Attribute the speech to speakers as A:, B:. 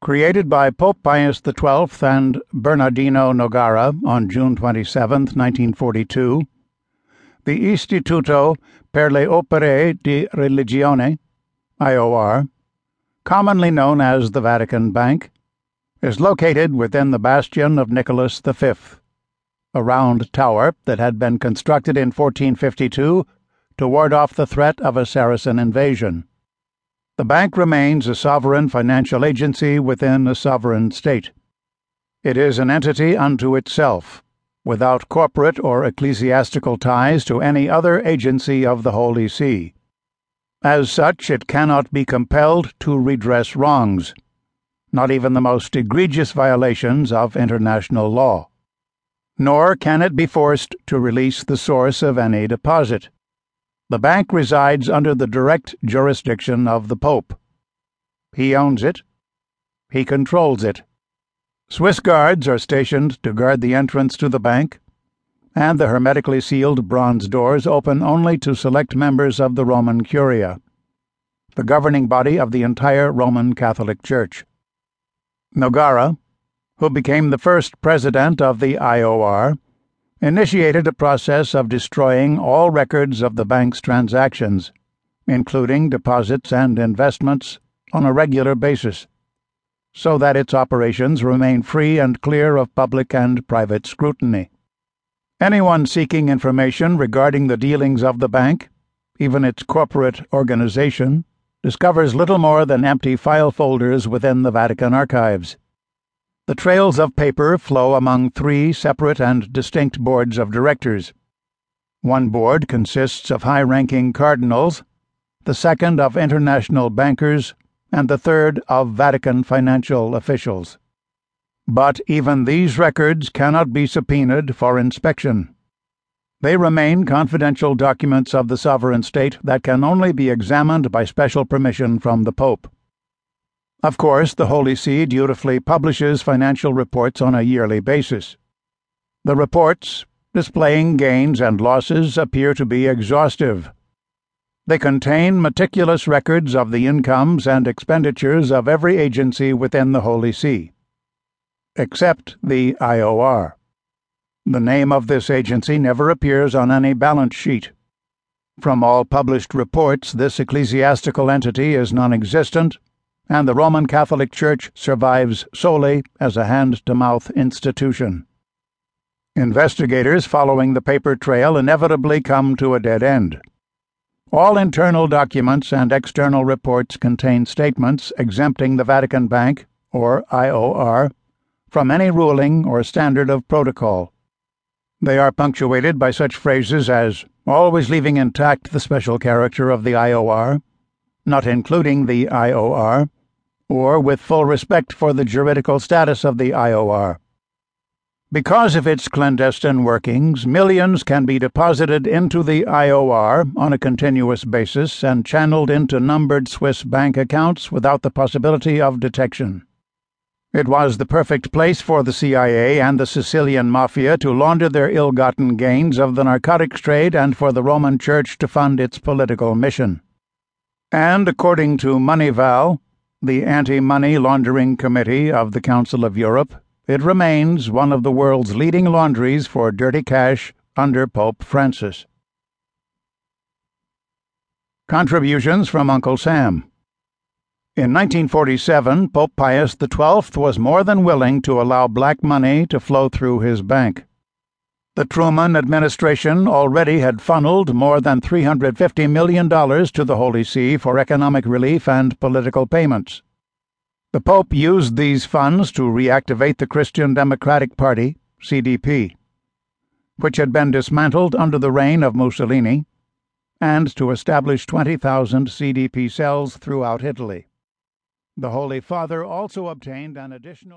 A: Created by Pope Pius XII and Bernardino Nogara on June 27, 1942, the Istituto per le Opere di Religione, IOR, commonly known as the Vatican Bank, is located within the bastion of Nicholas V, a round tower that had been constructed in 1452 to ward off the threat of a Saracen invasion. The bank remains a sovereign financial agency within a sovereign state. It is an entity unto itself, without corporate or ecclesiastical ties to any other agency of the Holy See. As such, it cannot be compelled to redress wrongs, not even the most egregious violations of international law. Nor can it be forced to release the source of any deposit. The bank resides under the direct jurisdiction of the Pope. He owns it. He controls it. Swiss guards are stationed to guard the entrance to the bank, and the hermetically sealed bronze doors open only to select members of the Roman Curia, the governing body of the entire Roman Catholic Church. Nogara, who became the first president of the IOR, initiated a process of destroying all records of the bank's transactions, including deposits and investments, on a regular basis, so that its operations remain free and clear of public and private scrutiny. Anyone seeking information regarding the dealings of the bank, even its corporate organization, discovers little more than empty file folders within the Vatican archives. The trails of paper flow among three separate and distinct boards of directors. One board consists of high ranking cardinals, the second of international bankers, and the third of Vatican financial officials. But even these records cannot be subpoenaed for inspection. They remain confidential documents of the sovereign state that can only be examined by special permission from the Pope. Of course, the Holy See dutifully publishes financial reports on a yearly basis. The reports, displaying gains and losses, appear to be exhaustive. They contain meticulous records of the incomes and expenditures of every agency within the Holy See, except the IOR. The name of this agency never appears on any balance sheet. From all published reports, this ecclesiastical entity is non existent and the Roman Catholic Church survives solely as a hand to mouth institution. Investigators following the paper trail inevitably come to a dead end. All internal documents and external reports contain statements exempting the Vatican Bank, or IOR, from any ruling or standard of protocol. They are punctuated by such phrases as always leaving intact the special character of the IOR, not including the IOR, or with full respect for the juridical status of the IOR. Because of its clandestine workings, millions can be deposited into the IOR on a continuous basis and channeled into numbered Swiss bank accounts without the possibility of detection. It was the perfect place for the CIA and the Sicilian Mafia to launder their ill gotten gains of the narcotics trade and for the Roman Church to fund its political mission. And according to Moneyval, the Anti Money Laundering Committee of the Council of Europe, it remains one of the world's leading laundries for dirty cash under Pope Francis. Contributions from Uncle Sam. In 1947, Pope Pius XII was more than willing to allow black money to flow through his bank. The Truman administration already had funneled more than $350 million to the Holy See for economic relief and political payments. The Pope used these funds to reactivate the Christian Democratic Party, CDP, which had been dismantled under the reign of Mussolini, and to establish 20,000 CDP cells throughout Italy. The Holy Father also obtained an additional